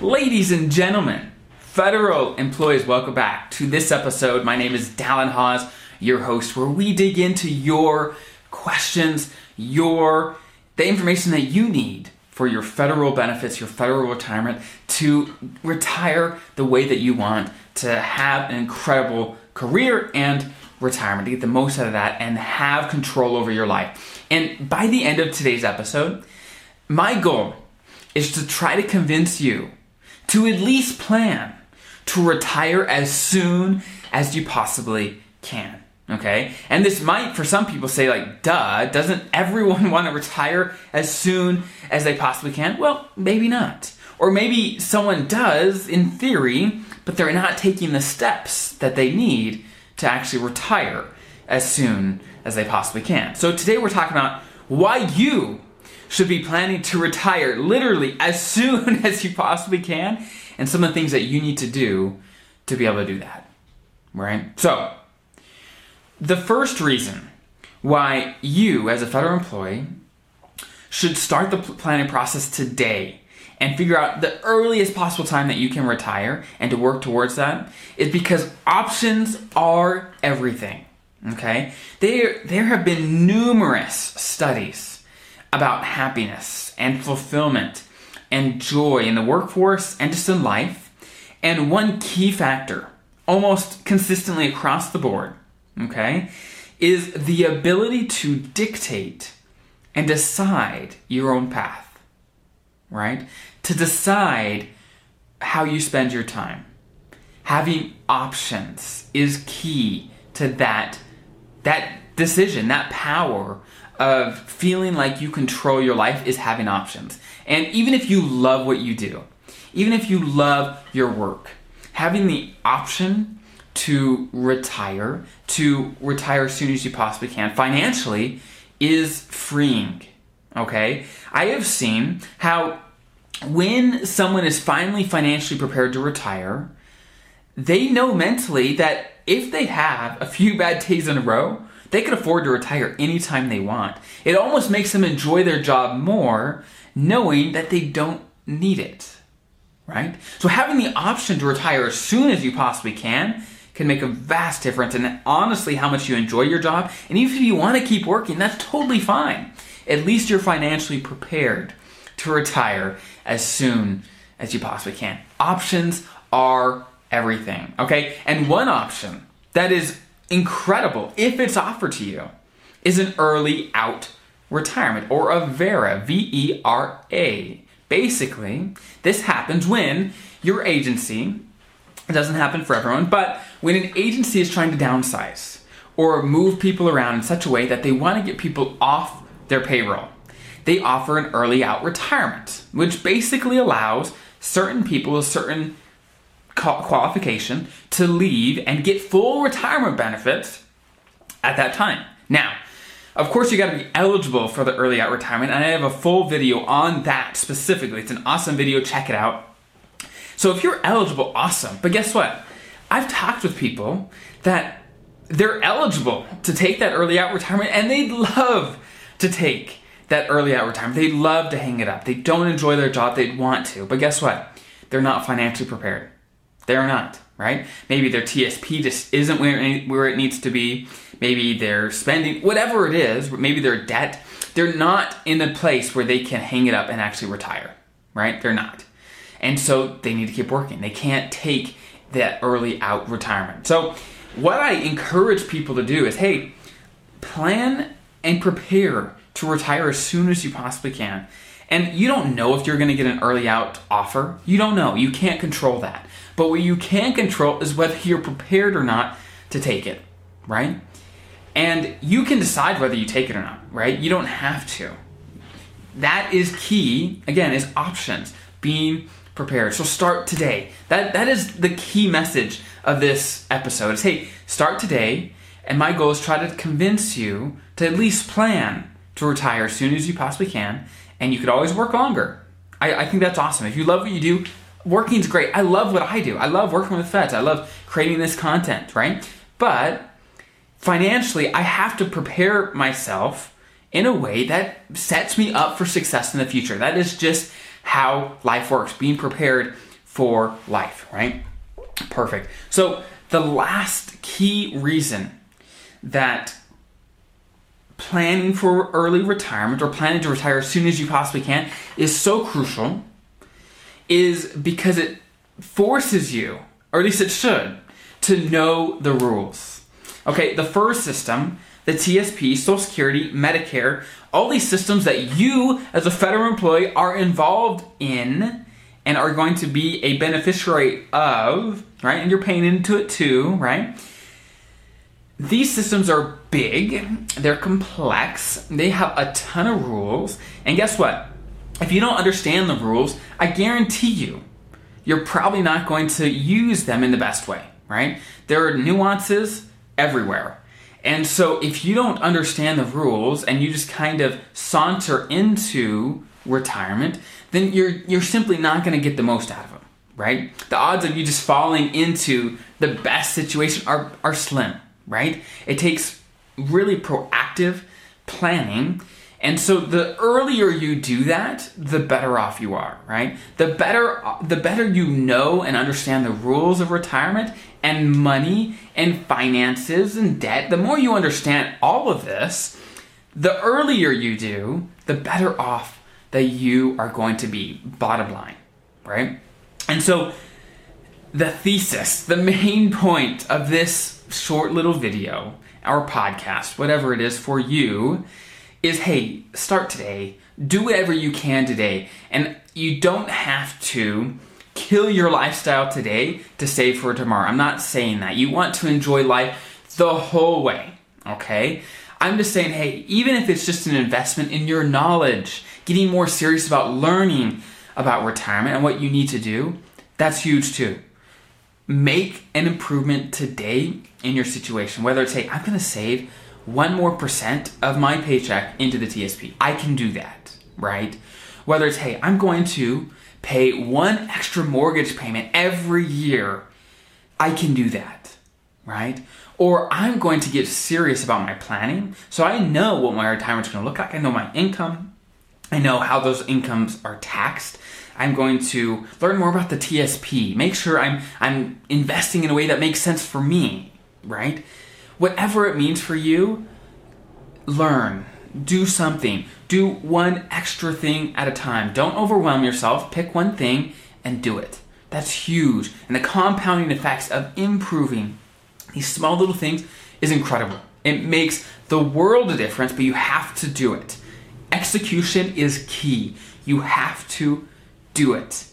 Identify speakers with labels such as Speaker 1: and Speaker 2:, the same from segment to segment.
Speaker 1: Ladies and gentlemen, federal employees, welcome back to this episode. My name is Dallin Hawes, your host, where we dig into your questions, your the information that you need for your federal benefits, your federal retirement, to retire the way that you want, to have an incredible career and retirement, to get the most out of that and have control over your life. And by the end of today's episode, my goal is to try to convince you to at least plan to retire as soon as you possibly can. Okay? And this might, for some people, say, like, duh, doesn't everyone want to retire as soon as they possibly can? Well, maybe not. Or maybe someone does, in theory, but they're not taking the steps that they need to actually retire as soon as they possibly can. So today we're talking about why you should be planning to retire literally as soon as you possibly can and some of the things that you need to do to be able to do that. Right? So, the first reason why you, as a federal employee, should start the planning process today and figure out the earliest possible time that you can retire and to work towards that is because options are everything. Okay? There, there have been numerous studies about happiness and fulfillment and joy in the workforce and just in life. And one key factor, almost consistently across the board, okay, is the ability to dictate and decide your own path, right? To decide how you spend your time. Having options is key to that that decision, that power of feeling like you control your life is having options. And even if you love what you do, even if you love your work, having the option to retire, to retire as soon as you possibly can financially is freeing. Okay? I have seen how when someone is finally financially prepared to retire, they know mentally that if they have a few bad days in a row, they can afford to retire anytime they want. It almost makes them enjoy their job more knowing that they don't need it. Right? So having the option to retire as soon as you possibly can can make a vast difference in honestly how much you enjoy your job. And even if you want to keep working, that's totally fine. At least you're financially prepared to retire as soon as you possibly can. Options are everything, okay? And one option that is incredible if it's offered to you is an early out retirement or a VERA, V E R A. Basically, this happens when your agency, it doesn't happen for everyone, but when an agency is trying to downsize or move people around in such a way that they want to get people off their payroll, they offer an early out retirement, which basically allows certain people a certain qualification to leave and get full retirement benefits at that time. Now, of course, you got to be eligible for the early out retirement, and I have a full video on that specifically. It's an awesome video, check it out. So, if you're eligible, awesome. But guess what? I've talked with people that they're eligible to take that early out retirement and they'd love to take that early out retirement. They'd love to hang it up. They don't enjoy their job, they'd want to. But guess what? They're not financially prepared. They're not, right? Maybe their TSP just isn't where it, needs to be. Maybe they're spending, whatever it is, maybe their debt, they're not in a place where they can hang it up and actually retire, right? They're not. And so they need to keep working. They can't take that early out retirement. So, what I encourage people to do is hey, plan and prepare to retire as soon as you possibly can. And you don't know if you're going to get an early out offer. You don't know. You can't control that. But what you can control is whether you're prepared or not to take it, right? And you can decide whether you take it or not, right? You don't have to. That is key, again, is options, being prepared. So start today. That that is the key message of this episode. Is hey, start today, and my goal is try to convince you to at least plan to retire as soon as you possibly can, and you could always work longer. I, I think that's awesome. If you love what you do, working's great. I love what I do. I love working with feds. I love creating this content, right? But financially, I have to prepare myself in a way that sets me up for success in the future. That is just how life works, being prepared for life, right? Perfect. So, the last key reason that planning for early retirement or planning to retire as soon as you possibly can is so crucial is because it forces you, or at least it should, to know the rules. Okay, the FERS system, the TSP, Social Security, Medicare, all these systems that you as a federal employee are involved in and are going to be a beneficiary of, right? And you're paying into it too, right? These systems are big, they're complex, they have a ton of rules, and guess what? If you don't understand the rules, I guarantee you, you're probably not going to use them in the best way, right? There are nuances everywhere. And so if you don't understand the rules and you just kind of saunter into retirement, then you're you're simply not going to get the most out of them, right? The odds of you just falling into the best situation are are slim, right? It takes really proactive planning. And so the earlier you do that, the better off you are, right? The better the better you know and understand the rules of retirement and money and finances and debt, the more you understand all of this, the earlier you do, the better off that you are going to be, bottom line, right? And so the thesis, the main point of this short little video, our podcast, whatever it is for you, is hey, start today. Do whatever you can today. And you don't have to kill your lifestyle today to save for tomorrow. I'm not saying that. You want to enjoy life the whole way, okay? I'm just saying, hey, even if it's just an investment in your knowledge, getting more serious about learning about retirement and what you need to do, that's huge too. Make an improvement today in your situation, whether it's, hey, I'm gonna save one more percent of my paycheck into the TSP. I can do that, right? Whether it's, hey, I'm going to pay one extra mortgage payment every year, I can do that, right? Or I'm going to get serious about my planning so I know what my retirement's gonna look like. I know my income, I know how those incomes are taxed. I'm going to learn more about the TSP. Make sure I'm I'm investing in a way that makes sense for me, right? Whatever it means for you, learn, do something. Do one extra thing at a time. Don't overwhelm yourself. Pick one thing and do it. That's huge. And the compounding effects of improving these small little things is incredible. It makes the world a difference, but you have to do it. Execution is key. You have to do it.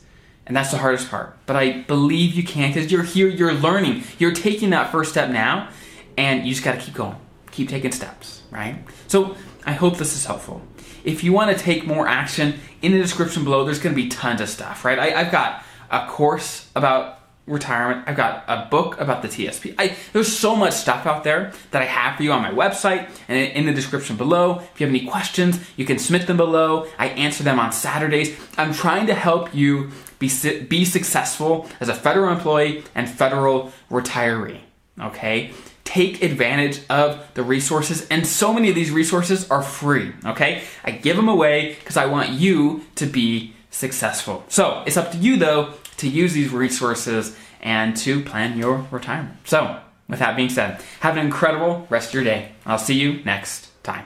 Speaker 1: And that's the hardest part. But I believe you can because you're here, you're learning. You're taking that first step now, and you just got to keep going. Keep taking steps, right? So I hope this is helpful. If you want to take more action, in the description below, there's going to be tons of stuff, right? I, I've got a course about retirement. I've got a book about the TSP. I, there's so much stuff out there that I have for you on my website and in the description below. If you have any questions, you can submit them below. I answer them on Saturdays. I'm trying to help you be, be successful as a federal employee and federal retiree. Okay? Take advantage of the resources, and so many of these resources are free. Okay? I give them away because I want you to be successful. So it's up to you though to use these resources and to plan your retirement. So, with that being said, have an incredible rest of your day. I'll see you next time.